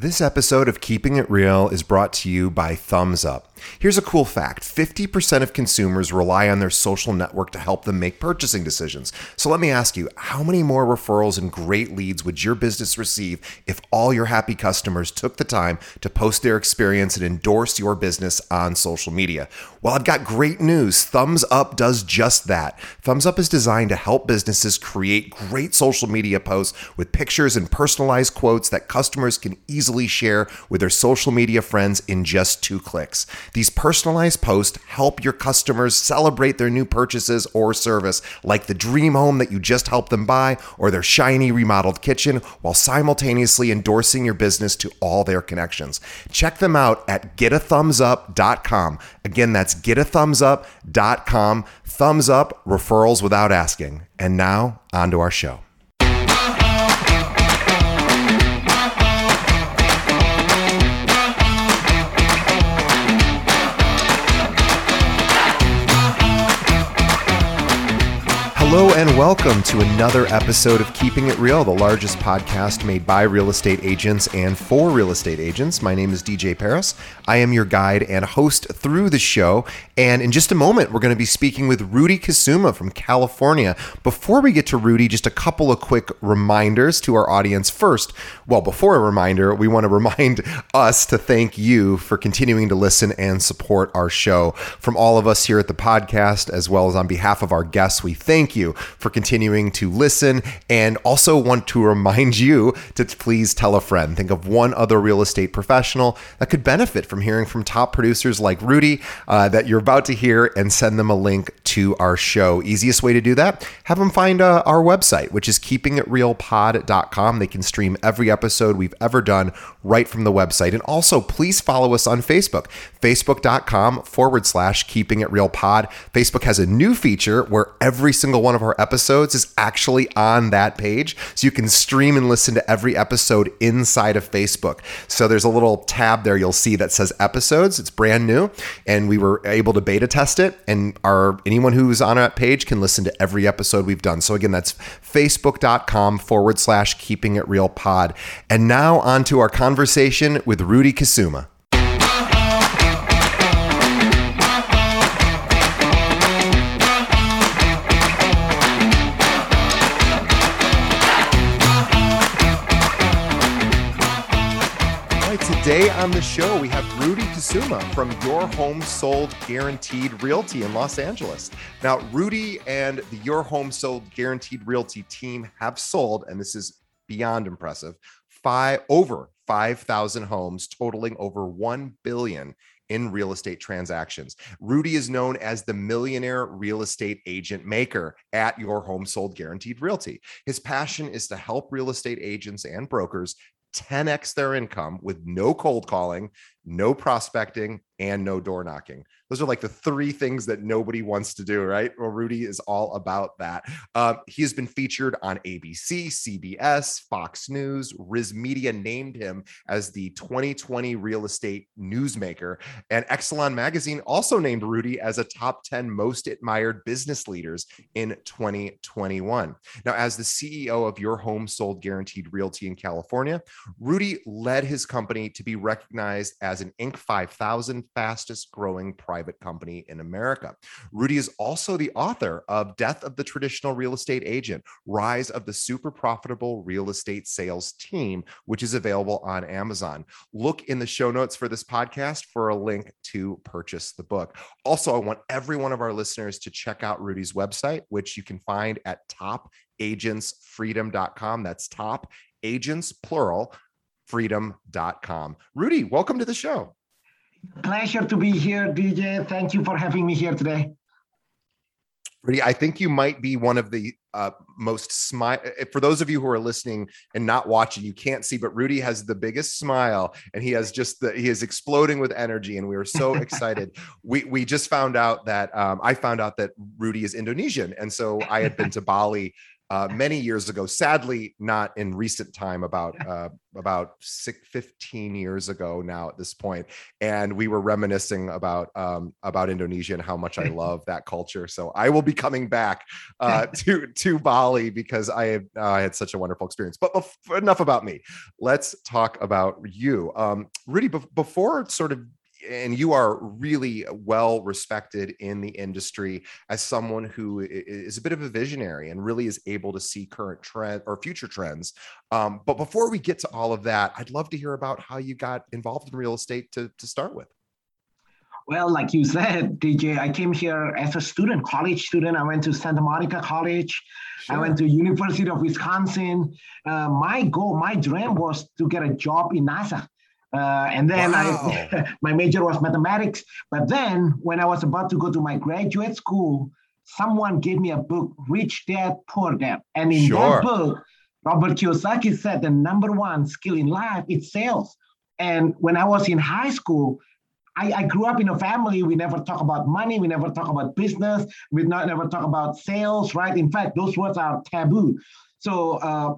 This episode of Keeping It Real is brought to you by Thumbs Up. Here's a cool fact 50% of consumers rely on their social network to help them make purchasing decisions. So let me ask you how many more referrals and great leads would your business receive if all your happy customers took the time to post their experience and endorse your business on social media? Well, I've got great news. Thumbs Up does just that. Thumbs Up is designed to help businesses create great social media posts with pictures and personalized quotes that customers can easily share with their social media friends in just two clicks. These personalized posts help your customers celebrate their new purchases or service, like the dream home that you just helped them buy or their shiny remodeled kitchen, while simultaneously endorsing your business to all their connections. Check them out at getathumbsup.com. Again, that's getathumbsup.com. Thumbs up, referrals without asking. And now, on to our show. Hello and welcome to another episode of Keeping It Real, the largest podcast made by real estate agents and for real estate agents. My name is DJ Paris. I am your guide and host through the show. And in just a moment, we're going to be speaking with Rudy Kusuma from California. Before we get to Rudy, just a couple of quick reminders to our audience. First, well, before a reminder, we want to remind us to thank you for continuing to listen and support our show. From all of us here at the podcast, as well as on behalf of our guests, we thank you you for continuing to listen and also want to remind you to please tell a friend. Think of one other real estate professional that could benefit from hearing from top producers like Rudy uh, that you're about to hear and send them a link to our show. Easiest way to do that, have them find uh, our website, which is keepingitrealpod.com. They can stream every episode we've ever done right from the website. And also, please follow us on Facebook, facebook.com forward slash keeping it real pod. Facebook has a new feature where every single one of our episodes is actually on that page. So you can stream and listen to every episode inside of Facebook. So there's a little tab there you'll see that says episodes. It's brand new. And we were able to beta test it. And our anyone who's on that page can listen to every episode we've done. So again, that's facebook.com forward slash keeping it real pod. And now on to our conversation with Rudy Kusuma. Today on the show, we have Rudy Kusuma from Your Home Sold Guaranteed Realty in Los Angeles. Now, Rudy and the Your Home Sold Guaranteed Realty team have sold, and this is beyond impressive, five over 5,000 homes, totaling over 1 billion in real estate transactions. Rudy is known as the millionaire real estate agent maker at Your Home Sold Guaranteed Realty. His passion is to help real estate agents and brokers 10x their income with no cold calling, no prospecting, and no door knocking. Those are like the three things that nobody wants to do, right? Well, Rudy is all about that. Uh, he has been featured on ABC, CBS, Fox News. RISMedia named him as the 2020 real estate newsmaker. And Exelon Magazine also named Rudy as a top 10 most admired business leaders in 2021. Now, as the CEO of Your Home Sold Guaranteed Realty in California, Rudy led his company to be recognized as an Inc. 5000 fastest growing private company in America. Rudy is also the author of Death of the Traditional Real Estate Agent, Rise of the Super Profitable Real Estate Sales Team, which is available on Amazon. Look in the show notes for this podcast for a link to purchase the book. Also, I want every one of our listeners to check out Rudy's website, which you can find at topagentsfreedom.com. That's top agents, plural, freedom.com. Rudy, welcome to the show. Pleasure to be here, DJ. Thank you for having me here today. Rudy, I think you might be one of the uh, most smile. Eh, for those of you who are listening and not watching, you can't see, but Rudy has the biggest smile, and he has just the he is exploding with energy, and we are so excited. we we just found out that um, I found out that Rudy is Indonesian, and so I had been to Bali uh, many years ago. Sadly, not in recent time. About uh, about six, 15 years ago now at this point, and we were reminiscing about um, about Indonesia and how much I love that culture. So I will be coming back uh, to to Bali because I had, uh, I had such a wonderful experience. But bef- enough about me. Let's talk about you, um, Rudy. Be- before sort of and you are really well respected in the industry as someone who is a bit of a visionary and really is able to see current trend or future trends. Um, but before we get to all of that, I'd love to hear about how you got involved in real estate to, to start with. Well, like you said, DJ, I came here as a student, college student. I went to Santa Monica College. Sure. I went to University of Wisconsin. Uh, my goal, my dream was to get a job in NASA. Uh, and then wow. I, my major was mathematics. But then when I was about to go to my graduate school, someone gave me a book, Rich Dad, Poor Dad. And in sure. that book, Robert Kiyosaki said the number one skill in life is sales. And when I was in high school, I, I, grew up in a family. We never talk about money. We never talk about business. We not never talk about sales, right? In fact, those words are taboo. So uh,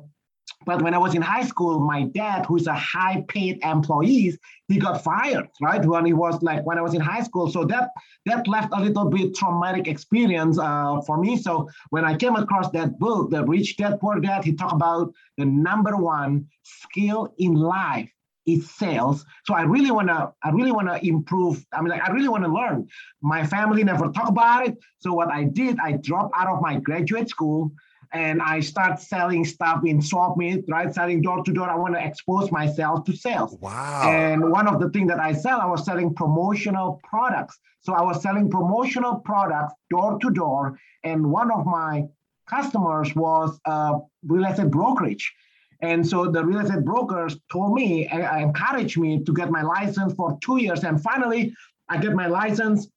but when I was in high school, my dad, who's a high paid employee, he got fired, right? When he was like, when I was in high school. So that that left a little bit traumatic experience uh, for me. So when I came across that book, The Rich Dad Poor Dad, he talked about the number one skill in life is sales. So I really wanna, I really wanna improve. I mean, like I really wanna learn. My family never talk about it. So what I did, I dropped out of my graduate school and I start selling stuff in swap meet, right? Selling door to door. I want to expose myself to sales. Wow. And one of the things that I sell, I was selling promotional products. So I was selling promotional products door to door. And one of my customers was a real estate brokerage. And so the real estate brokers told me, and encouraged me to get my license for two years. And finally, I get my license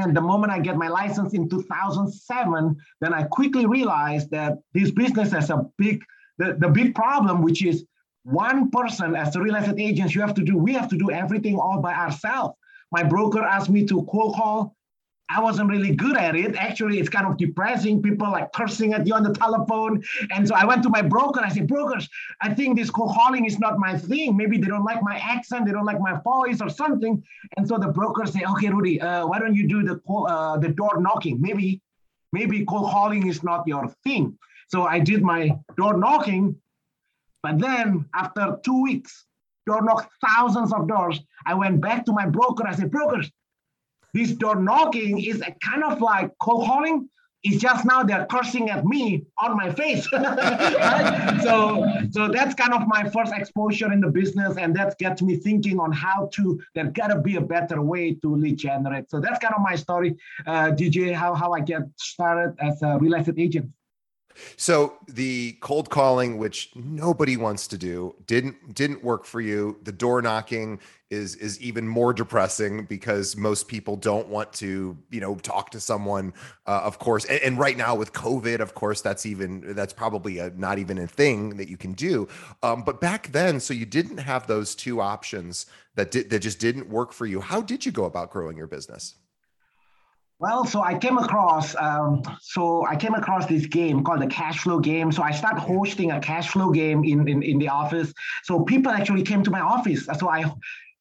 and the moment I get my license in 2007, then I quickly realized that this business has a big, the, the big problem, which is one person as a real estate agent, you have to do, we have to do everything all by ourselves. My broker asked me to cold call I wasn't really good at it. Actually, it's kind of depressing. People like cursing at you on the telephone. And so I went to my broker. I said, brokers, I think this cold calling is not my thing. Maybe they don't like my accent. They don't like my voice or something. And so the broker say, okay, Rudy, uh, why don't you do the call, uh, the door knocking? Maybe, maybe cold calling is not your thing. So I did my door knocking. But then after two weeks, door knocked thousands of doors. I went back to my broker. I said, brokers, this door knocking is a kind of like cold calling. It's just now they're cursing at me on my face. right? So, so that's kind of my first exposure in the business, and that gets me thinking on how to. There gotta be a better way to lead generate. So that's kind of my story, uh, DJ. How how I get started as a real estate agent. So the cold calling, which nobody wants to do, didn't didn't work for you. The door knocking is is even more depressing because most people don't want to, you know, talk to someone. Uh, of course, and, and, right now with COVID, of course, that's even that's probably a, not even a thing that you can do. Um, but back then, so you didn't have those two options that did, that just didn't work for you. How did you go about growing your business? Well, so I came across um, so I came across this game called the cash flow game. So I started hosting a cash flow game in, in, in the office. So people actually came to my office. So I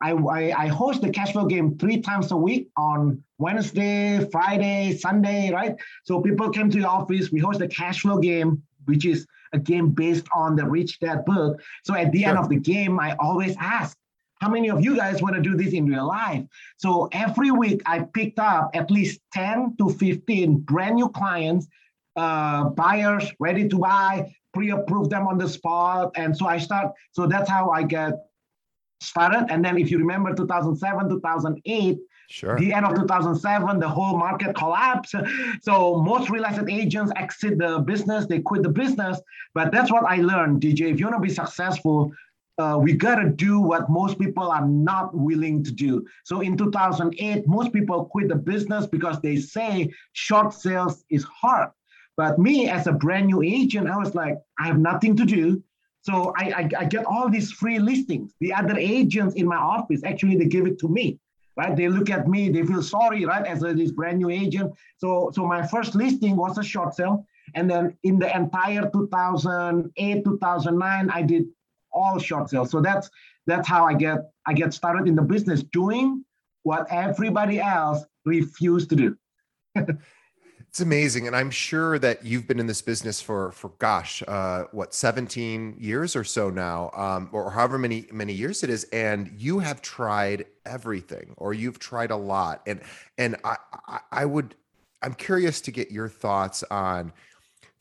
I, I, I host the cash flow game three times a week on Wednesday, Friday, Sunday, right? So people came to the office. We host the cash flow game, which is a game based on the Rich Dad book. So at the sure. end of the game, I always ask, how many of you guys want to do this in real life? So every week I picked up at least 10 to 15 brand new clients, uh, buyers ready to buy, pre-approve them on the spot. And so I start, so that's how I get started. And then if you remember 2007, 2008, Sure. The end of 2007, the whole market collapsed. So most real estate agents exit the business, they quit the business. But that's what I learned, DJ. If you want to be successful, uh, we got to do what most people are not willing to do. So in 2008, most people quit the business because they say short sales is hard. But me, as a brand new agent, I was like, I have nothing to do. So I, I, I get all these free listings. The other agents in my office, actually, they give it to me. Right? They look at me, they feel sorry, right? As a, this brand new agent. So, so my first listing was a short sale. And then in the entire 2008, 2009, I did all short sales. So that's that's how I get I get started in the business doing what everybody else refused to do. It's amazing, and I'm sure that you've been in this business for for gosh, uh, what 17 years or so now, um, or however many many years it is, and you have tried everything, or you've tried a lot, and and I I, I would I'm curious to get your thoughts on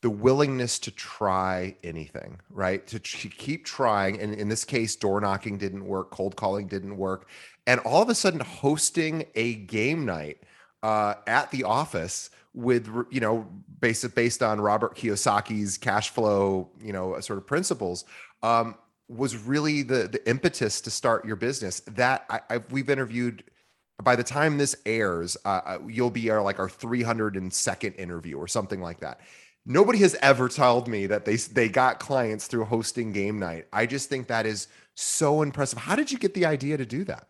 the willingness to try anything, right? To keep trying, and in this case, door knocking didn't work, cold calling didn't work, and all of a sudden, hosting a game night uh, at the office with you know based based on Robert Kiyosaki's cash flow you know sort of principles um, was really the the impetus to start your business. That I, I've, we've interviewed. By the time this airs, uh, uh you'll be our like our 302nd interview or something like that. Nobody has ever told me that they they got clients through hosting game night. I just think that is so impressive. How did you get the idea to do that?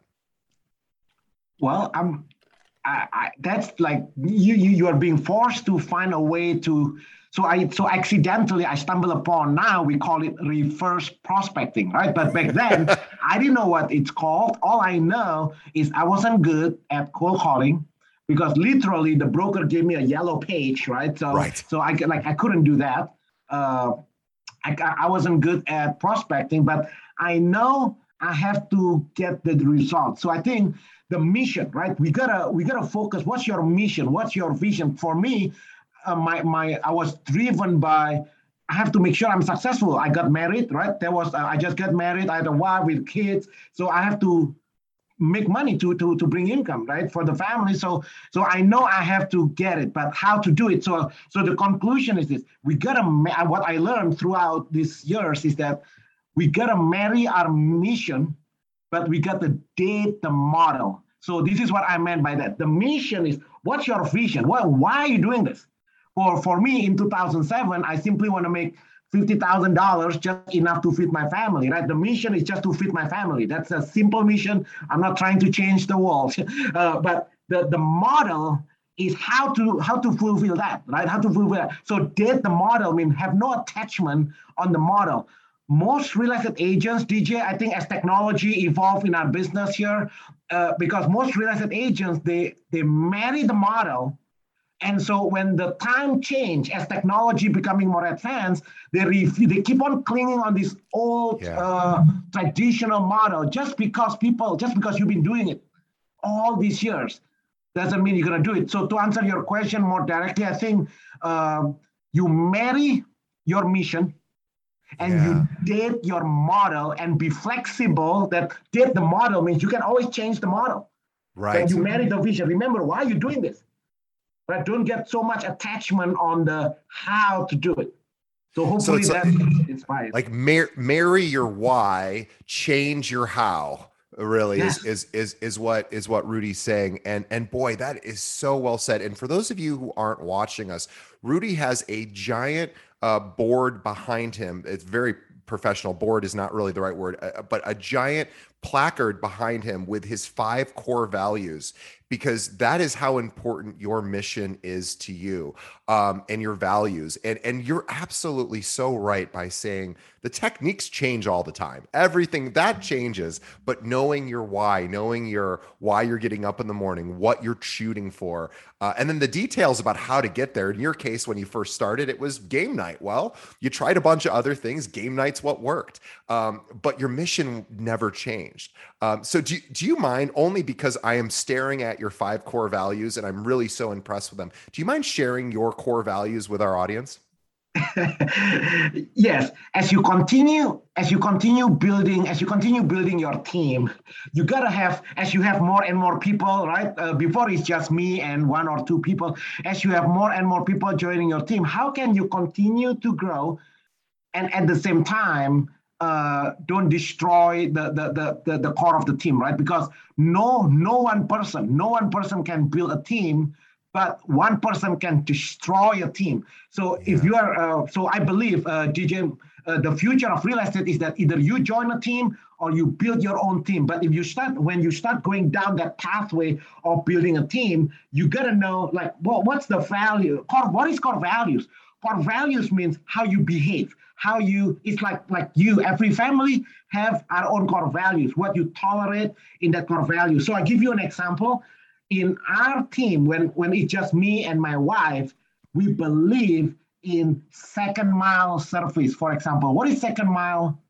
Well, I'm I, I, that's like you, you you are being forced to find a way to so I so accidentally I stumble upon now we call it reverse prospecting, right? But back then I didn't know what it's called. All I know is I wasn't good at cold calling because literally the broker gave me a yellow page, right? So right. so I like I couldn't do that. Uh, I, I wasn't good at prospecting, but I know I have to get the result. So I think the mission, right? We gotta we gotta focus. What's your mission? What's your vision? For me, uh, my my I was driven by I have to make sure I'm successful. I got married, right? There was uh, I just got married. I had a wife with kids, so I have to make money to to to bring income, right, for the family. So so I know I have to get it, but how to do it? So so the conclusion is this: we gotta. What I learned throughout these years is that we gotta marry our mission but we got to date the model. So this is what I meant by that. The mission is what's your vision? Why, why are you doing this? For, for me in 2007, I simply want to make $50,000 just enough to feed my family, right? The mission is just to feed my family. That's a simple mission. I'm not trying to change the world. Uh, but the, the model is how to how to fulfill that, right? How to fulfill that. So date the model, I mean, have no attachment on the model most real estate agents, DJ, I think as technology evolve in our business here, uh, because most real estate agents, they, they marry the model. And so when the time change, as technology becoming more advanced, they, ref- they keep on clinging on this old yeah. uh, traditional model just because people, just because you've been doing it all these years, doesn't mean you're gonna do it. So to answer your question more directly, I think uh, you marry your mission and yeah. you date your model and be flexible that date the model means you can always change the model. Right. and you marry the vision remember why you're you doing this? But don't get so much attachment on the how to do it. So hopefully so that like, inspires. like mar- marry your why change your how really yes. is, is is is what is what Rudy's saying. And and boy that is so well said. And for those of you who aren't watching us Rudy has a giant uh, board behind him. It's very professional. Board is not really the right word, uh, but a giant placard behind him with his five core values because that is how important your mission is to you um, and your values. And and you're absolutely so right by saying the techniques change all the time. Everything that changes but knowing your why knowing your why you're getting up in the morning what you're shooting for uh, and then the details about how to get there. In your case when you first started it was game night. Well you tried a bunch of other things. Game night's what worked. Um, but your mission never changed um, so do, do you mind only because i am staring at your five core values and i'm really so impressed with them do you mind sharing your core values with our audience? Yes as you continue as you continue building as you continue building your team you gotta have as you have more and more people right? Uh, before it's just me and one or two people as you have more and more people joining your team how can you continue to grow and at the same time uh, don't destroy the, the, the, the, the core of the team right because no no one person no one person can build a team but one person can destroy a team. So yeah. if you are, uh, so I believe, uh, DJ, uh, the future of real estate is that either you join a team or you build your own team. But if you start when you start going down that pathway of building a team, you gotta know like well, what's the value? Core, what is core values? Core values means how you behave, how you it's like like you, every family have our own core values, what you tolerate in that core value. So I give you an example. In our team, when when it's just me and my wife, we believe in second mile service, for example. What is second mile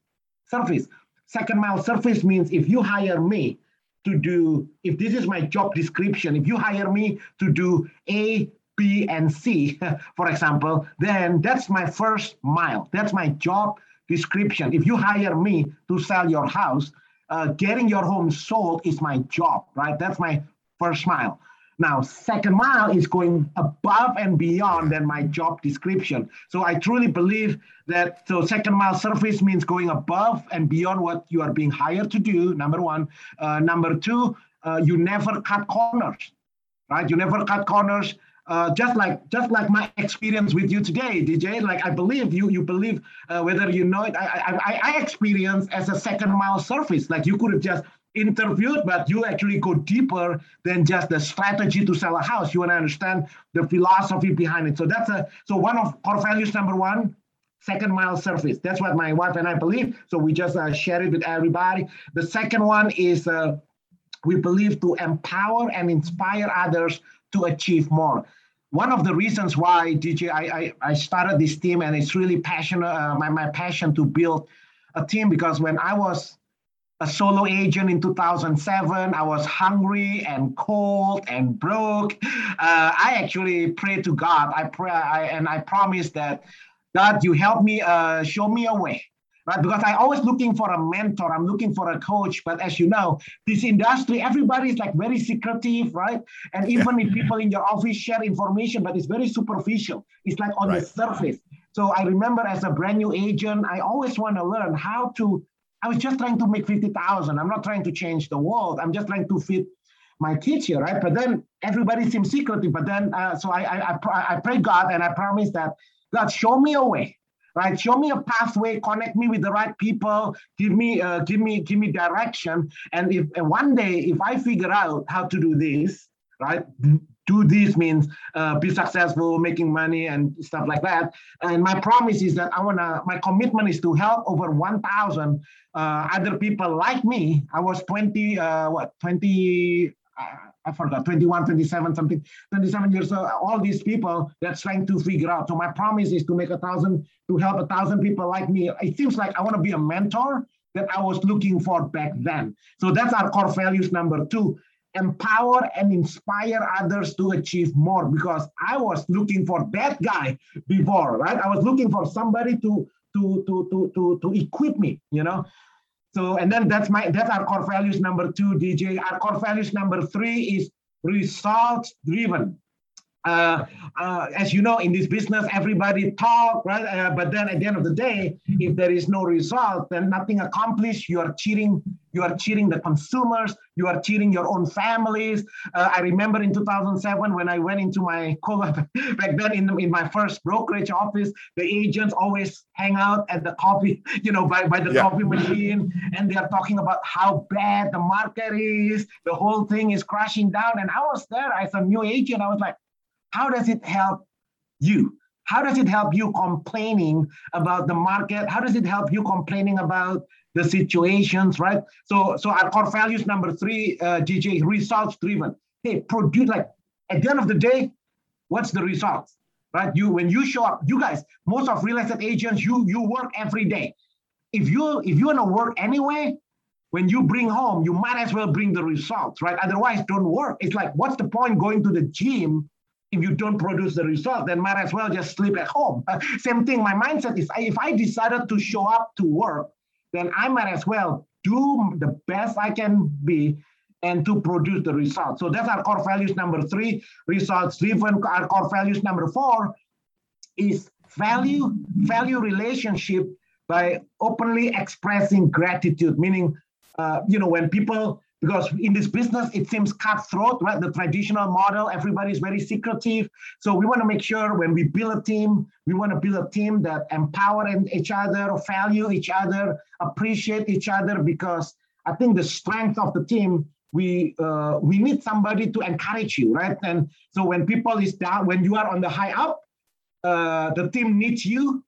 service? Second mile service means if you hire me to do, if this is my job description, if you hire me to do A, B, and C, for example, then that's my first mile. That's my job description. If you hire me to sell your house, uh, getting your home sold is my job, right? That's my first mile. Now, second mile is going above and beyond than my job description. So I truly believe that so second mile service means going above and beyond what you are being hired to do. Number one. Uh, number two, uh, you never cut corners, right? You never cut corners. Uh, just like just like my experience with you today, DJ. Like I believe you you believe uh, whether you know it. I I I experience as a second mile service. Like you could have just interviewed, but you actually go deeper than just the strategy to sell a house. You want to understand the philosophy behind it. So that's a so one of core values number one, second mile service. That's what my wife and I believe. So we just uh, share it with everybody. The second one is uh, we believe to empower and inspire others to achieve more. One of the reasons why DJ I I, I started this team and it's really passionate uh, my my passion to build a team because when I was a solo agent in 2007. I was hungry and cold and broke. Uh, I actually prayed to God. I pray I, and I promised that God, you help me, uh, show me a way. Right? Because I always looking for a mentor. I'm looking for a coach. But as you know, this industry, everybody is like very secretive, right? And even if people in your office share information, but it's very superficial. It's like on right. the surface. So I remember as a brand new agent, I always want to learn how to I was just trying to make 50,000. I'm not trying to change the world. I'm just trying to fit my kids here, right? But then everybody seems secretive. But then, uh, so I, I, I, I pray God and I promise that God, show me a way, right? Show me a pathway, connect me with the right people, give me, uh, give me, give me direction. And if and one day, if I figure out how to do this, right, do this means uh, be successful, making money and stuff like that. And my promise is that I wanna, my commitment is to help over 1,000 uh, other people like me. I was 20, uh, what, 20, uh, I forgot, 21, 27, something, 27 years old, all these people that's trying to figure out. So my promise is to make a thousand, to help a thousand people like me. It seems like I wanna be a mentor that I was looking for back then. So that's our core values number two empower and inspire others to achieve more because I was looking for that guy before, right? I was looking for somebody to to to to to to equip me, you know. So and then that's my that's our core values number two, DJ. Our core values number three is results driven uh, uh, as you know, in this business, everybody talk, right? Uh, but then at the end of the day, if there is no result, then nothing accomplished. You are cheating. You are cheating the consumers. You are cheating your own families. Uh, I remember in 2007 when I went into my co-op back then in, in my first brokerage office, the agents always hang out at the coffee, you know, by, by the yeah. coffee machine, and they are talking about how bad the market is. The whole thing is crashing down. And I was there as a new agent. I was like, how does it help you? How does it help you complaining about the market? How does it help you complaining about the situations, right? So, so our core values number three, uh, DJ, results driven. Hey, produce like at the end of the day, what's the results, right? You when you show up, you guys, most of real estate agents, you you work every day. If you if you want to work anyway, when you bring home, you might as well bring the results, right? Otherwise, don't work. It's like, what's the point going to the gym if you don't produce the result, then might as well just sleep at home. Uh, same thing, my mindset is if I decided to show up to work, then I might as well do the best I can be and to produce the result. So that's our core values number three, results driven. Our core values number four is value, value relationship by openly expressing gratitude, meaning, uh, you know, when people because in this business it seems cutthroat right? The traditional model everybody is very secretive. So we want to make sure when we build a team we want to build a team that empower each other value each other appreciate each other because i think the strength of the team we uh, we need somebody to encourage you right? And so when people is down when you are on the high up uh, the team needs you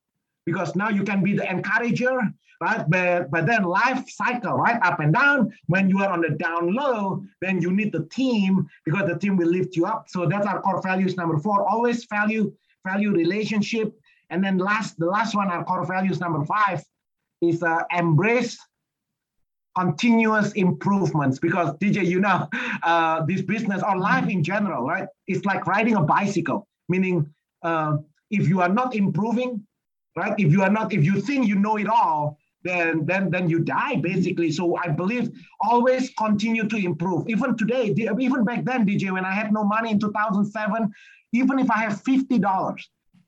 because now you can be the encourager right? But but then life cycle, right? Up and down. When you are on the down low, then you need the team because the team will lift you up. So that's our core values number four. Always value value relationship. And then last the last one, our core values number five is uh, embrace continuous improvements because DJ, you know, uh, this business or life in general, right? It's like riding a bicycle, meaning uh, if you are not improving, right? If you are not, if you think you know it all, then then then you die basically. So i believe always continue to improve. Even today even back then dj when i had no money in 2007 even if i have $50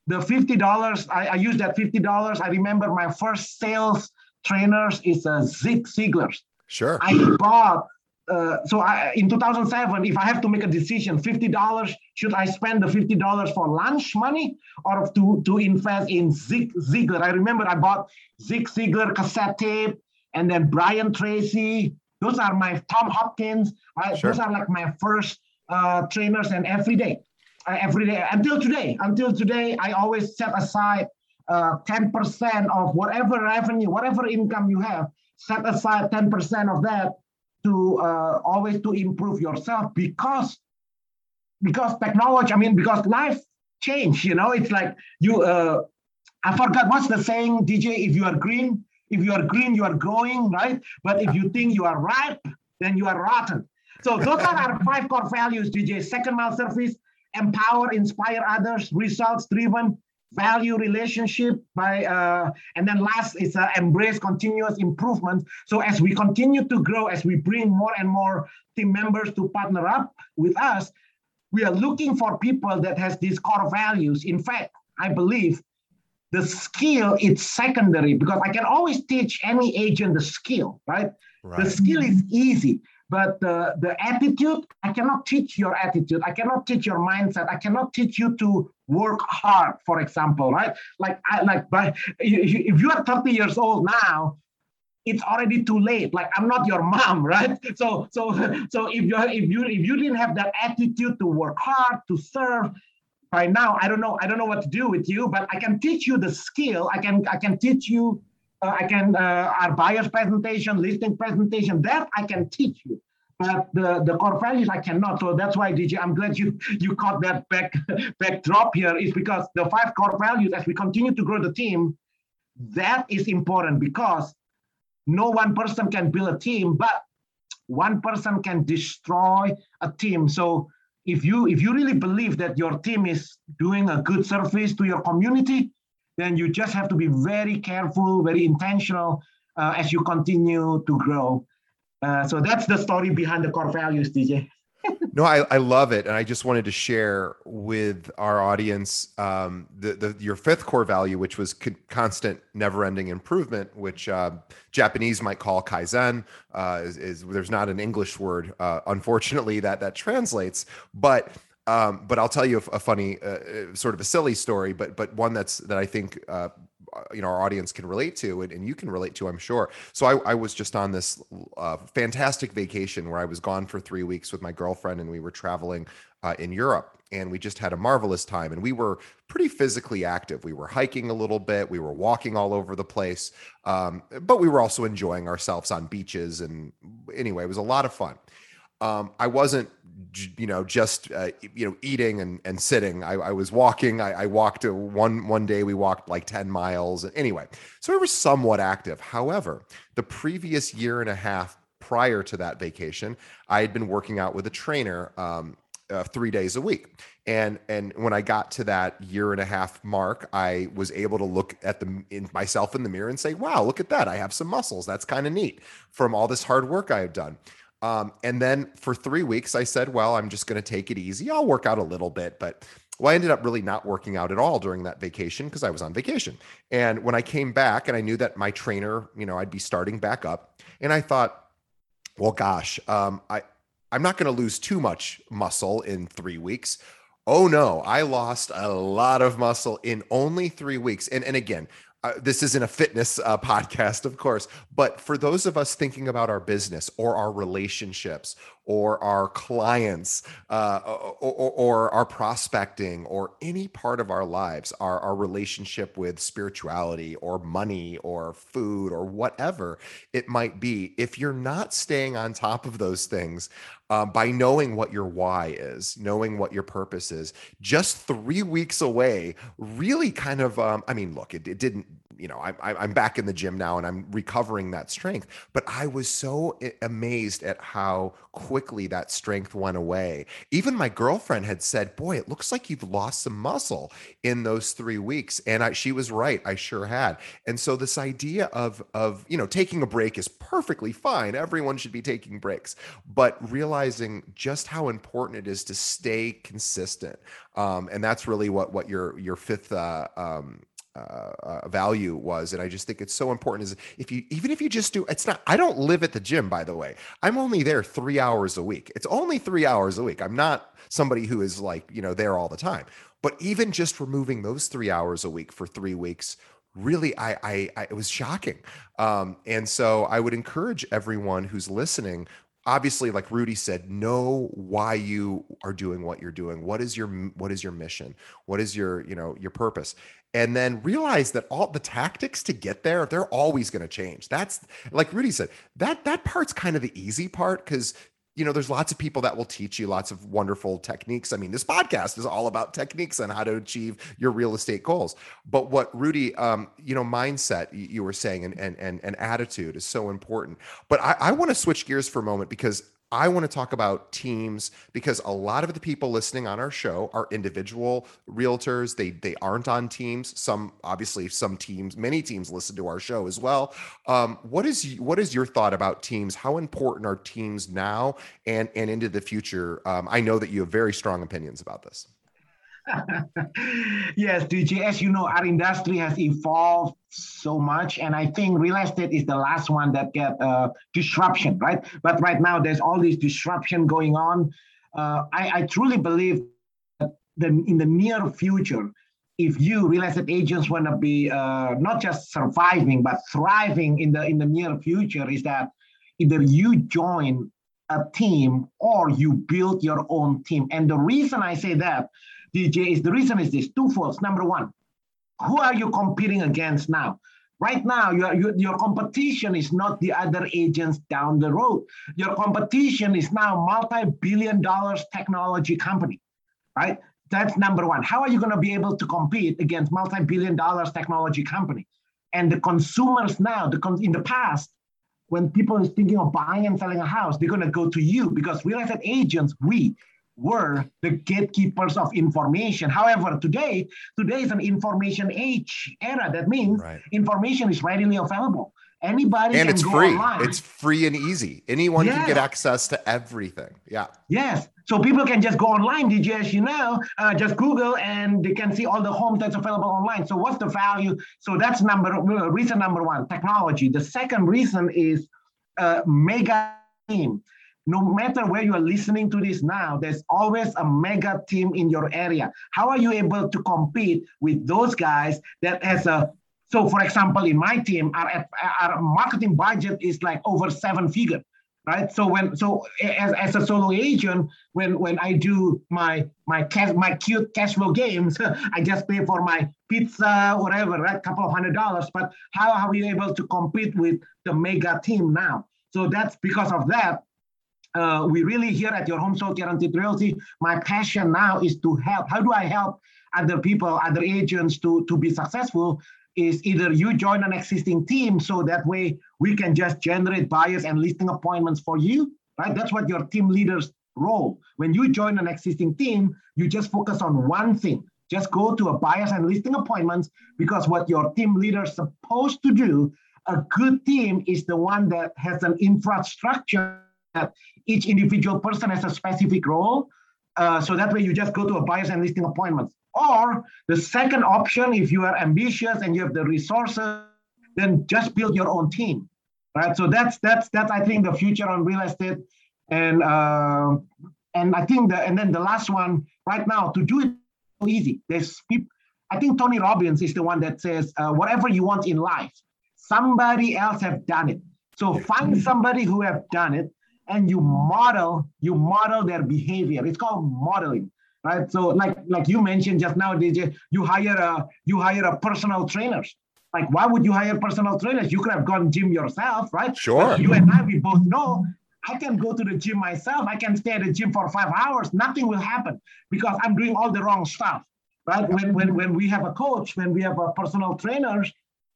the $50 i, I use that $50 i remember my first sales trainers is a zig ziglar sure. I bought uh, so I, in 2007, if I have to make a decision, $50, should I spend the $50 for lunch money or to, to invest in Zig Ziglar? I remember I bought Zig Ziglar cassette tape and then Brian Tracy. Those are my Tom Hopkins. Right? Sure. Those are like my first uh, trainers and every day, uh, every day until today, until today, I always set aside 10% uh, of whatever revenue, whatever income you have, set aside 10% of that to uh, always to improve yourself because because technology i mean because life change you know? It's like you uh, i forgot what's the saying dj if you are green if you are green you are growing right? But if you think you are ripe then you are rotten. So those are our five core values dj second mile service empower inspire others results driven value relationship by uh, and then last is uh, embrace continuous improvement. So as we continue to grow as we bring more and more team members to partner up with us we are looking for people that has these core values. In fact i believe the skill is secondary because i can always teach any agent the skill right, right. the skill is easy but the, the attitude, I cannot teach your attitude. I cannot teach your mindset. I cannot teach you to work hard, for example, right? Like, I like, but if you are 30 years old now, it's already too late. Like I'm not your mom, right? So, so, so if you if you if you didn't have that attitude to work hard to serve, by now I don't know I don't know what to do with you, but I can teach you the skill. I can I can teach you uh, I can uh, our buyer's presentation, listing presentation, that I can teach you. But the, the core values I cannot. So that's why DJ, I'm glad you you caught that back backdrop here, is because the five core values as we continue to grow the team, that is important because no one person can build a team, but one person can destroy a team. So if you if you really believe that your team is doing a good service to your community, then you just have to be very careful, very intentional uh, as you continue to grow. Uh, so that's the story behind the core values, DJ. no, I, I love it, and I just wanted to share with our audience um, the, the your fifth core value, which was co- constant, never-ending improvement, which uh, Japanese might call kaizen. Uh, is, is, there's not an English word, uh, unfortunately, that that translates, but um, but I'll tell you a, a funny, uh, uh, sort of a silly story, but but one that's that I think uh, you know our audience can relate to, and, and, you can relate to, I'm sure. So I, I was just on this uh, fantastic vacation where I was gone for three weeks with my girlfriend, and we were traveling uh, in Europe, and we just had a marvelous time. And we were pretty physically active. We were hiking a little bit, we were walking all over the place, um, but we were also enjoying ourselves on beaches. And anyway, it was a lot of fun. Um, I wasn't you know just uh, you know eating and, and sitting. I, I was walking. I, I walked to one one day we walked like 10 miles. Anyway so I was somewhat active. However the previous year and a half prior to that vacation I had been working out with a trainer um, uh, three days a week. And and when I got to that year and a half mark I was able to look at the in myself in the mirror and say wow look at that. I have some muscles. That's kind of neat from all this hard work I have done um, and then for three weeks, I said, well, I'm just going to take it easy. I'll work out a little bit. But well, I ended up really not working out at all during that vacation because I was on vacation. And when I came back and I knew that my trainer, you know, I'd be starting back up, and I thought, Well, gosh, um, I I'm not going to lose too much muscle in three weeks. Oh no, I lost a lot of muscle in only three weeks. And and again, uh, this isn't a fitness uh, podcast, of course, but for those of us thinking about our business or our relationships or our clients uh, or, or, or, our prospecting or any part of our lives, our, our relationship with spirituality or money or food or whatever it might be, if you're not staying on top of those things, um, by knowing what your why is, knowing what your purpose is, just three weeks away, really kind of, um, I mean, look, it, it didn't you know, I, I'm back in the gym now and I'm recovering that strength. But I was so amazed at how quickly that strength went away. Even my girlfriend had said, "Boy, it looks like you've lost some muscle in those three weeks," and I, she was right. I sure had. And so this idea of of you know taking a break is perfectly fine. Everyone should be taking breaks, but realizing just how important it is to stay consistent, um, and that's really what what your your fifth. Uh, um, uh, uh, value was and i just think it's so important is if you even if you just do it's not i don't live at the gym by the way. I'm only there three hours a week. It's only three hours a week. I'm not somebody who is like you know there all the time. But even just removing those three hours a week for three weeks really i i, I it was shocking. Um, and so i would encourage everyone who's listening obviously like rudy said know why you are doing what you're doing. What is your what is your mission? What is your you know your purpose and then realize that all the tactics to get there they're always going to change. That's like rudy said that that part's kind of the easy part because you know there's lots of people that will teach you lots of wonderful techniques. I mean this podcast is all about techniques on how to achieve your real estate goals. But what rudy um, you know mindset you were saying and and and, and attitude is so important. But i, I want to switch gears for a moment because I want to talk about teams because a lot of the people listening on our show are individual realtors. They they aren't on teams. Some obviously some teams, many teams listen to our show as well. Um, what is what is your thought about teams? How important are teams now and and into the future? Um, I know that you have very strong opinions about this. yes, DJ, as you know, our industry has evolved so much, and I think real estate is the last one that get uh, disruption, right? But right now, there's all this disruption going on. Uh, I, I, truly believe that in the near future, if you real estate agents want to be uh, not just surviving but thriving in the in the near future, is that either you join a team or you build your own team. And the reason I say that DJ, is the reason is this twofold. Number one, who are you competing against now? Right now, your, your, your competition is not the other agents down the road. Your competition is now multi-billion dollars technology company, right? That's number one. How are you going to be able to compete against multi-billion dollars technology company? And the consumers now, the con- in the past, when people is thinking of buying and selling a house, they're going to go to you because real estate agents, we were the gatekeepers of information. However, today, today is an information age era. That means right. information is readily available. Anybody and it's free. Online. It's free and easy. Anyone yes. can get access to everything. Yeah. Yes. So people can just go online, DJs, you know, uh, just Google and they can see all the homes that's available online. So what's the value? So that's number uh, reason number one, technology. The second reason is uh, mega team no matter where you are listening to this now, there's always a mega team in your area. How are you able to compete with those guys that has a so for example, in my team, our, our marketing budget is like over seven figure, right? So when so as, as a solo agent, when when I do my my cash my cute cash flow games, I just pay for my pizza, whatever, right? Couple of hundred dollars. But how are we able to compete with the mega team now? So that's because of that uh, we really here at your home sold guaranteed realty my passion now is to help. How do i help other people other agents to to be successful is either you join an existing team so that way we can just generate buyers and listing appointments for you right? That's what your team leaders role. When you join an existing team you just focus on one thing. Just go to a buyers and listing appointments because what your team leader is supposed to do a good team is the one that has an infrastructure that each individual person has a specific role. Uh, so that way you just go to a buyers and listing appointments. Or the second option, if you are ambitious and you have the resources, then just build your own team. right? So that's that's that's I think the future on real estate, and uh, and I think the and then the last one right now to do it so easy. There's people. I think Tony Robbins is the one that says uh, whatever you want in life, somebody else have done it. So find somebody who have done it, and you model you model their behavior. It's called modeling right? So like like you mentioned just now, DJ, you hire a you hire a personal trainers. Like why would you hire personal trainers? You could have gone gym yourself, right? Sure. But you and I, we both know I can go to the gym myself. I can stay at the gym for five hours. Nothing will happen because I'm doing all the wrong stuff, right? When when when we have a coach, when we have a personal trainers,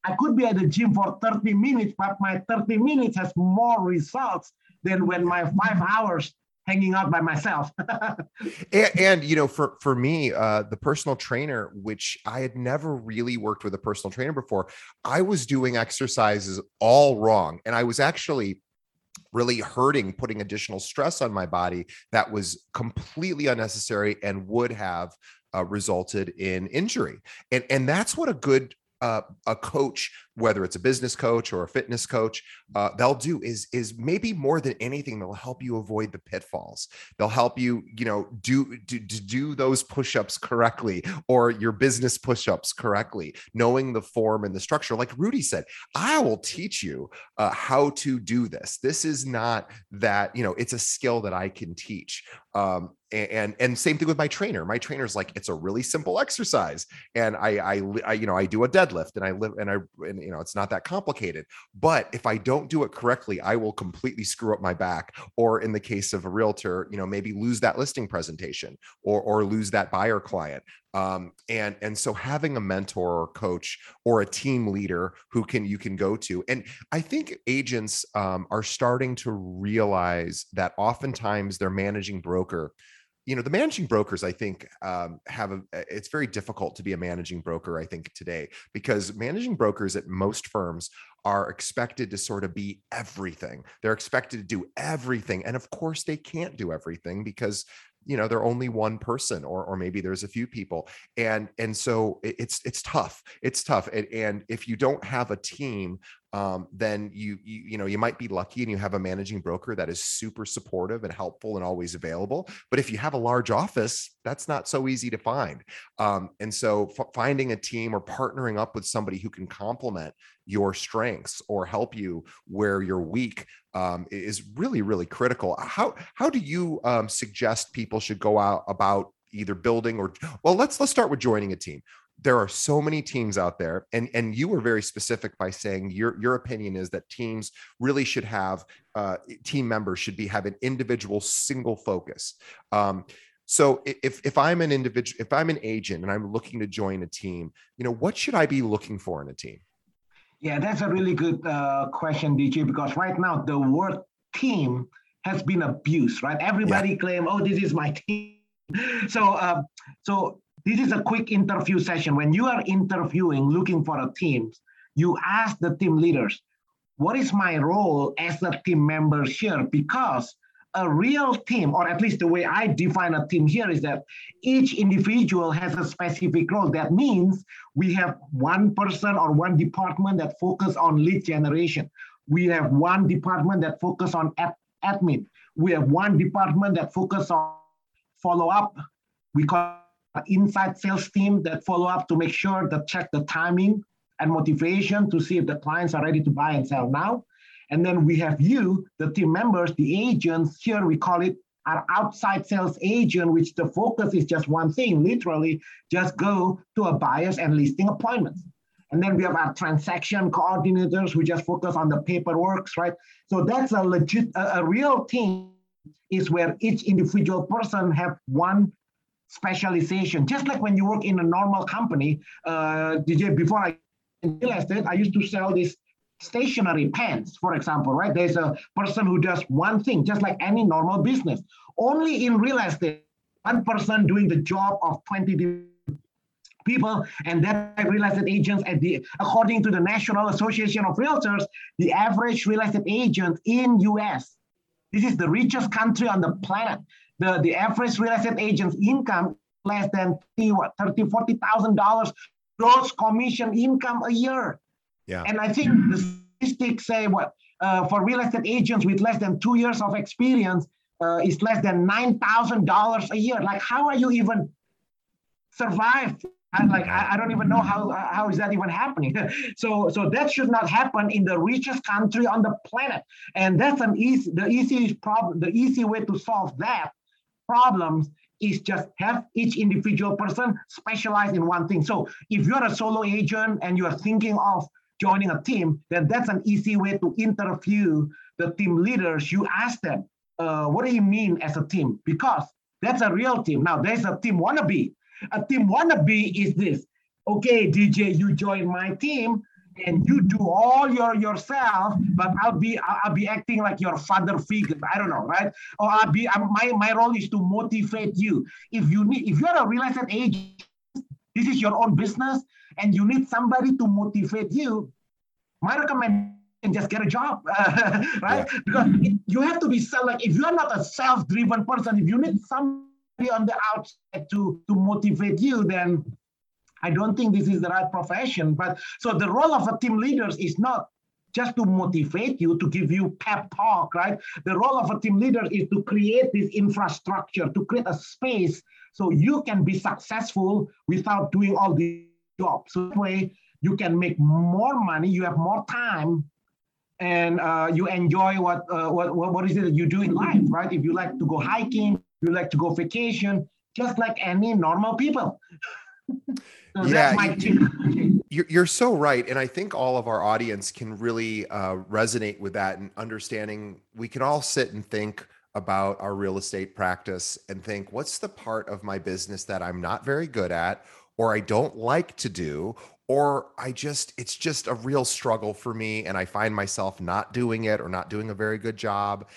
I could be at the gym for 30 minutes, but my 30 minutes has more results than when my five hours hanging out by myself. and, and, you know, for for me, uh, the personal trainer, which I had never really worked with a personal trainer before, I was doing exercises all wrong, and I was actually really hurting, putting additional stress on my body that was completely unnecessary and would have uh, resulted in injury. And and that's what a good uh, a coach, whether it's a business coach or a fitness coach, uh, they'll do is is maybe more than anything they'll help you avoid the pitfalls. They'll help you, you know, do do, do those push-ups correctly or your business push-ups correctly, knowing the form and the structure. Like Rudy said, I will teach you uh, how to do this. This is not that you know it's a skill that I can teach. Um, and and same thing with my trainer my trainer's like it's a really simple exercise and I, I i, you know i do a deadlift and i live and i and you know it's not that complicated. But if i don't do it correctly i will completely screw up my back or in the case of a realtor you know maybe lose that listing presentation or or lose that buyer client. Um, and and so having a mentor or coach or a team leader who can you can go to and i think agents um, are starting to realize that oftentimes their managing broker you know the managing brokers i think um, have a it's very difficult to be a managing broker i think today because managing brokers at most firms are expected to sort of be everything. They're expected to do everything and of course they can't do everything because you know they're only one person or or maybe there's a few people and and so it's it's tough it's tough and, and if you don't have a team um, then you, you you know you might be lucky and you have a managing broker that is super supportive and helpful and always available. But if you have a large office that's not so easy to find. Um, and so f- finding a team or partnering up with somebody who can complement your strengths or help you where you're weak um, is really really critical. How how do you um, suggest people should go out about either building or well let's let's start with joining a team there are so many teams out there and and you were very specific by saying your your opinion is that teams really should have uh, team members should be have an individual single focus. Um, so if if i'm an individual if i'm an agent and i'm looking to join a team you know what should i be looking for in a team? Yeah that's a really good uh, question dj because right now the word team has been abused right? Everybody yeah. claim oh this is my team. So uh, so this is a quick interview session. When you are interviewing, looking for a team, you ask the team leaders, what is my role as a team member here? Because a real team, or at least the way I define a team here, is that each individual has a specific role. That means we have one person or one department that focus on lead generation. We have one department that focus on ad- admin. We have one department that focus on follow up. We call Uh, inside sales team that follow up to make sure that check the timing and motivation to see if the clients are ready to buy and sell now. And then we have you, the team members, the agents. Here we call it our outside sales agent, which the focus is just one thing, literally just go to a buyers and listing appointments. And then we have our transaction coordinators who just focus on the paperwork, right? So that's a legit, a, a real team is where each individual person have one specialization. Just like when you work in a normal company, uh, DJ, before I realized it, I used to sell these stationary pens, for example, right? There's a person who does one thing, just like any normal business. Only in real estate, one person doing the job of 20 people, and then I realized that agents at the according to the National Association of Realtors, the average real estate agent in US, this is the richest country on the planet the, the average real estate agent's income less than 30, what, 30 $40,000 gross commission income a year. Yeah. And I think the statistics say what uh, for real estate agents with less than two years of experience uh, is less than $9,000 a year. Like, how are you even survived? And like, I, I don't even know how, how is that even happening. so, so that should not happen in the richest country on the planet. And that's an easy, the easiest problem, the easy way to solve that problems is just have each individual person specialize in one thing. So if you're a solo agent and you're thinking of joining a team, then that's an easy way to interview the team leaders. You ask them, uh, what do you mean as a team? Because that's a real team. Now there's a team wannabe. A team wannabe is this. Okay, DJ, you join my team and you do all your yourself, but I'll be I'll be acting like your father figure. I don't know, right? Or I'll be I'm, my my role is to motivate you. If you need if you're a real estate agent, this is your own business, and you need somebody to motivate you. My recommendation just get a job, uh, right? Yeah. Because you have to be self. Like if you're not a self-driven person, if you need somebody on the outside to to motivate you, then I don't think this is the right profession. But so the role of a team leader is not just to motivate you, to give you pep talk, right? The role of a team leader is to create this infrastructure, to create a space so you can be successful without doing all the jobs. So that way you can make more money, you have more time, and uh, you enjoy what, uh, what what is it that you do in life, right? If you like to go hiking, you like to go vacation, just like any normal people. So yeah, you're, you're so right. And I think all of our audience can really uh, resonate with that and understanding we can all sit and think about our real estate practice and think, what's the part of my business that I'm not very good at, or I don't like to do, or I just, it's just a real struggle for me. And I find myself not doing it or not doing a very good job.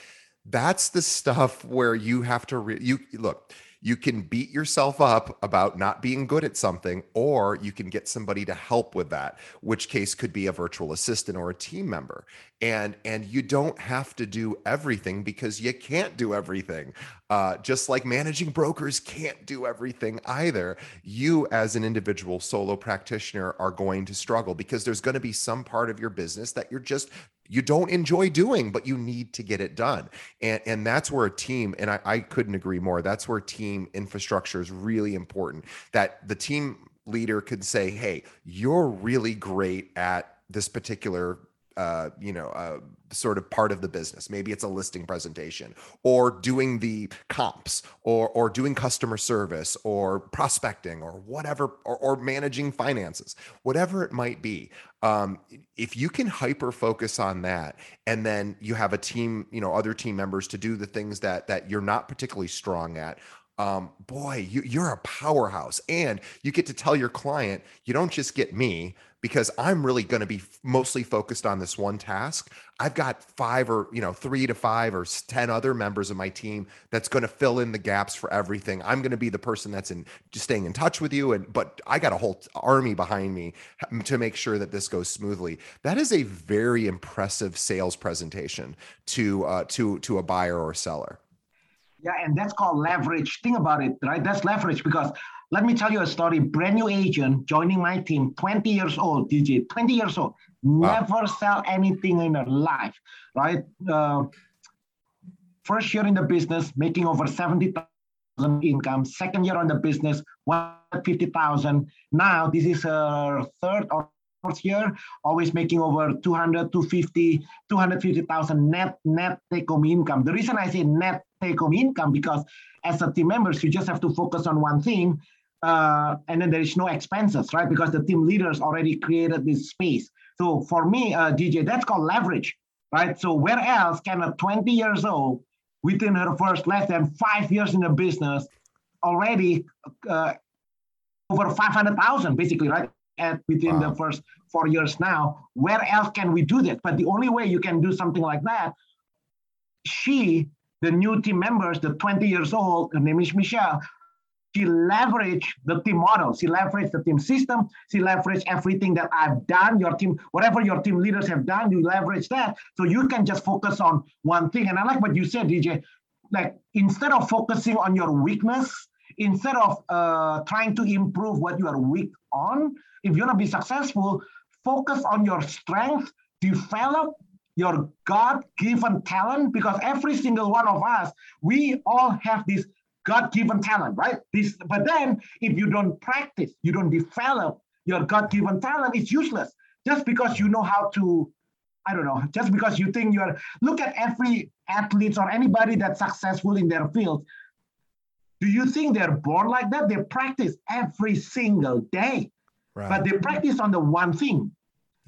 That's the stuff where you have to, re- you look, you can beat yourself up about not being good at something, or you can get somebody to help with that, which case could be a virtual assistant or a team member. And and you don't have to do everything because you can't do everything. Uh, just like managing brokers can't do everything either. You, as an individual solo practitioner, are going to struggle because there's going to be some part of your business that you're just you don't enjoy doing, but you need to get it done. And, and that's where a team, and I, I couldn't agree more, that's where team infrastructure is really important. That the team leader could say, hey, you're really great at this particular uh, you know, uh, sort of part of the business. Maybe it's a listing presentation or doing the comps or or doing customer service or prospecting or whatever or, or managing finances, whatever it might be. Um, if you can hyper focus on that and then you have a team, you know, other team members to do the things that that you're not particularly strong at, um, boy, you, you're a powerhouse. And you get to tell your client, you don't just get me because I'm really going to be mostly focused on this one task. I've got five or, you know, three to five or 10 other members of my team that's going to fill in the gaps for everything. I'm going to be the person that's in just staying in touch with you. And, but I got a whole army behind me to make sure that this goes smoothly. That is a very impressive sales presentation to, uh, to, to a buyer or seller. Yeah, and that's called leverage. Think about it, right? That's leverage because let me tell you a story. Brand new agent joining my team, 20 years old, DJ, 20 years old, wow. never sell anything in her life, right? Uh, first year in the business, making over 70,000 income. Second year on the business, 150,000. Now this is her third or fourth year, always making over 200, 250, 250,000 net net take home income. The reason I say net take home income because as a team members, you just have to focus on one thing. Uh, and then there is no expenses, right? Because the team leaders already created this space. So for me, uh, DJ, that's called leverage, right? So where else can a 20 years old, within her first less than five years in the business, already uh, over 500,000, basically, right? At within wow. the first four years now, where else can we do that? But the only way you can do something like that, she the new team members, the 20 years old, her name is Michelle, she leveraged the team model. She leveraged the team system. She leveraged everything that I've done. Your team, whatever your team leaders have done, you leverage that. So you can just focus on one thing. And I like what you said, DJ. Like instead of focusing on your weakness, instead of uh, trying to improve what you are weak on, if you want to be successful, focus on your strength, develop your God-given talent, because every single one of us, we all have this God-given talent, right? This, but then if you don't practice, you don't develop your God-given talent, it's useless. Just because you know how to, I don't know, just because you think you're look at every athlete or anybody that's successful in their field. Do you think they're born like that? They practice every single day. Right. But they practice on the one thing.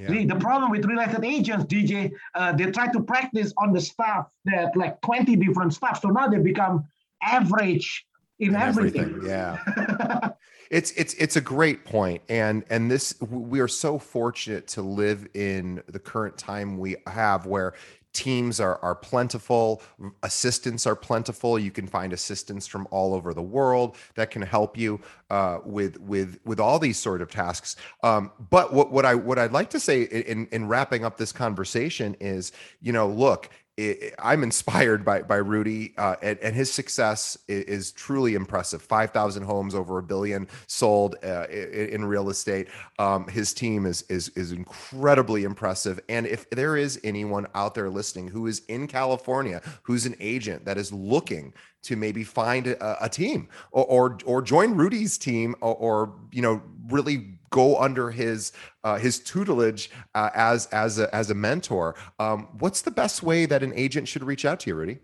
Yeah. The, the problem with real estate agents, DJ, uh, they try to practice on the stuff that like 20 different stuff. So now they become average in, in everything. everything. Yeah. it's it's it's a great point and and this we are so fortunate to live in the current time we have where teams are, are plentiful assistants are plentiful. You can find assistants from all over the world that can help you uh, with with with all these sort of tasks. Um, but what, what i what i'd like to say in in wrapping up this conversation is you know look I'm inspired by by Rudy, uh, and, and, his success is, is truly impressive. Five thousand homes, over a billion sold uh, in, in, real estate. Um, his team is is is incredibly impressive. And if there is anyone out there listening who is in California, who's an agent that is looking to maybe find a, a team or, or, or join Rudy's team or, or you know really go under his uh, his tutelage uh, as as a, as a mentor. Um, what's the best way that an agent should reach out to you, Rudy?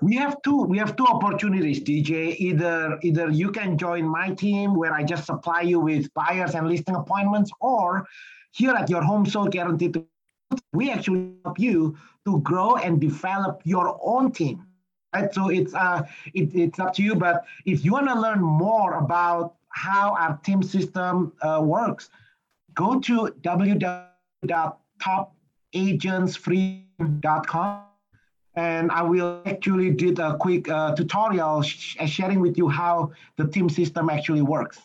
We have two. We have two opportunities, DJ. Either either you can join my team where I just supply you with buyers and listing appointments, or here at your home sold guaranteed, we actually help you to grow and develop your own team. Right. So it's uh it, it's up to you. But if you want to learn more about how our team system uh, works, go to www.topagentsfreedom.com and I will actually did a quick uh, tutorial sh- sharing with you how the team system actually works.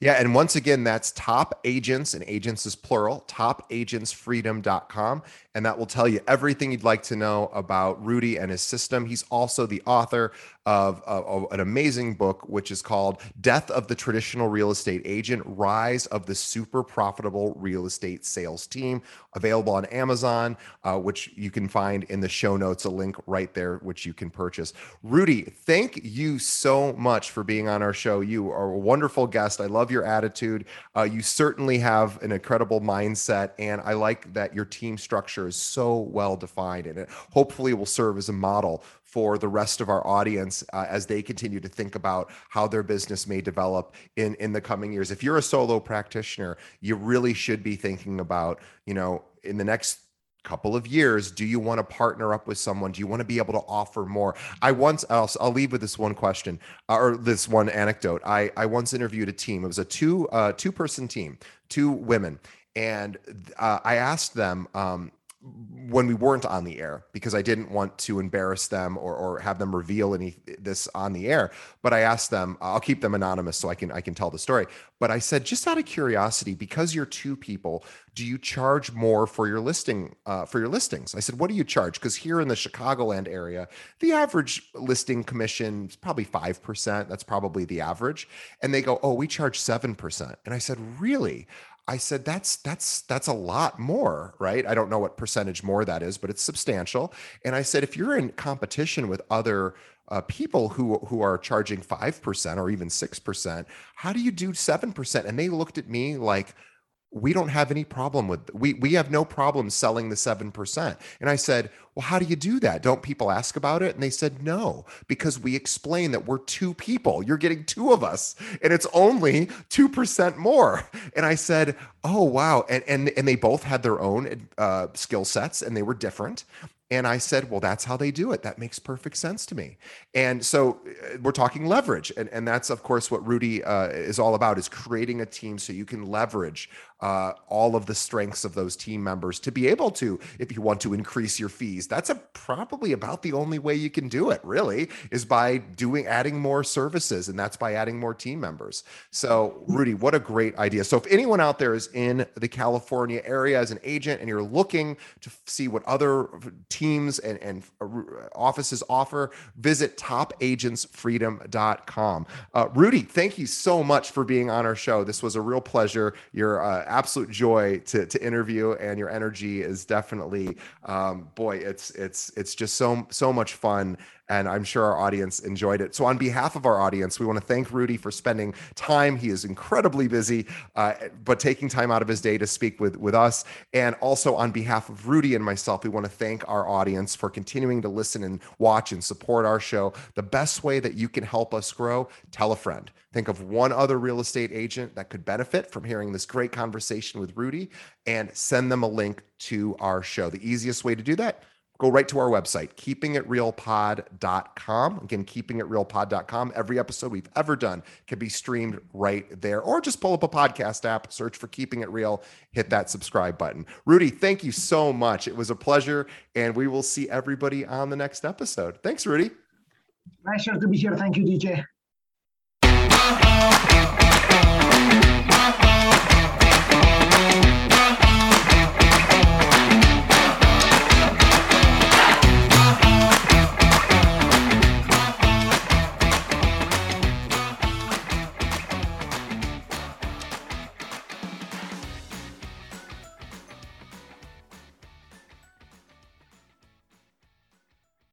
Yeah. And once again, that's top agents, and agents is plural, topagentsfreedom.com. And that will tell you everything you'd like to know about Rudy and his system. He's also the author of, of, an amazing book, which is called Death of the Traditional Real Estate Agent Rise of the Super Profitable Real Estate Sales Team, available on Amazon, uh, which you can find in the show notes, a link right there, which you can purchase. Rudy, thank you so much for being on our show. You are a wonderful guest. I love your attitude. Uh, you certainly have an incredible mindset, and I like that your team structure is so well defined, and it hopefully will serve as a model for the rest of our audience uh, as they continue to think about how their business may develop in in the coming years. If you're a solo practitioner, you really should be thinking about, you know, in the next couple of years do you want to partner up with someone? Do you want to be able to offer more? I once I'll, I'll leave with this one question uh, or this one anecdote. I i once interviewed a team. It was a two uh two person team two women and uh, i asked them um when we weren't on the air because I didn't want to embarrass them or, or have them reveal any this on the air. But I asked them, I'll keep them anonymous so I can I can tell the story. But I said, just out of curiosity, because you're two people, do you charge more for your listing uh, for your listings? I said, what do you charge? Because here in the Chicagoland area, the average listing commission is probably five percent. That's probably the average. And they go, oh, we charge seven percent. And I said, really? I said that's that's that's a lot more, right? I don't know what percentage more that is, but it's substantial. And I said if you're in competition with other uh, people who who are charging 5% or even 6%, how do you do 7%? And they looked at me like we don't have any problem with we we have no problem selling the 7%. And I said, "Well, how do you do that? Don't people ask about it?" And they said, "No, because we explain that we're two people. You're getting two of us, and it's only 2% more." And I said, "Oh, wow." And and and they both had their own uh, skill sets and they were different. And I said, well, that's how they do it. That makes perfect sense to me. And so uh, we're talking leverage. And, and that's, of course, what Rudy uh, is all about is creating a team so you can leverage uh, all of the strengths of those team members to be able to, if you want to increase your fees. That's a, probably about the only way you can do it, really, is by doing adding more services. And that's by adding more team members. So, Rudy, what a great idea. So, if anyone out there is in the California area as an agent and you're looking to see what other teams and, and uh, offices offer, visit topagentsfreedom.com. Uh, Rudy, thank you so much for being on our show. This was a real pleasure. You're uh, absolute joy to, to interview, and your energy is definitely, um, boy, it's it's it's just so so much fun and I'm sure our audience enjoyed it. So, on behalf of our audience, we want to thank Rudy for spending time. He is incredibly busy, uh, but taking time out of his day to speak with, with us. And also, on behalf of Rudy and myself, we want to thank our audience for continuing to listen and watch and support our show. The best way that you can help us grow, tell a friend. Think of one other real estate agent that could benefit from hearing this great conversation with Rudy and send them a link to our show. The easiest way to do that go right to our website, keepingitrealpod.com. Again, keepingitrealpod.com. Every episode we've ever done can be streamed right there, or just pull up a podcast app, search for Keeping It Real, hit that subscribe button. Rudy, thank you so much. It was a pleasure, and we will see everybody on the next episode. Thanks, Rudy. Pleasure to be here. Thank you, DJ.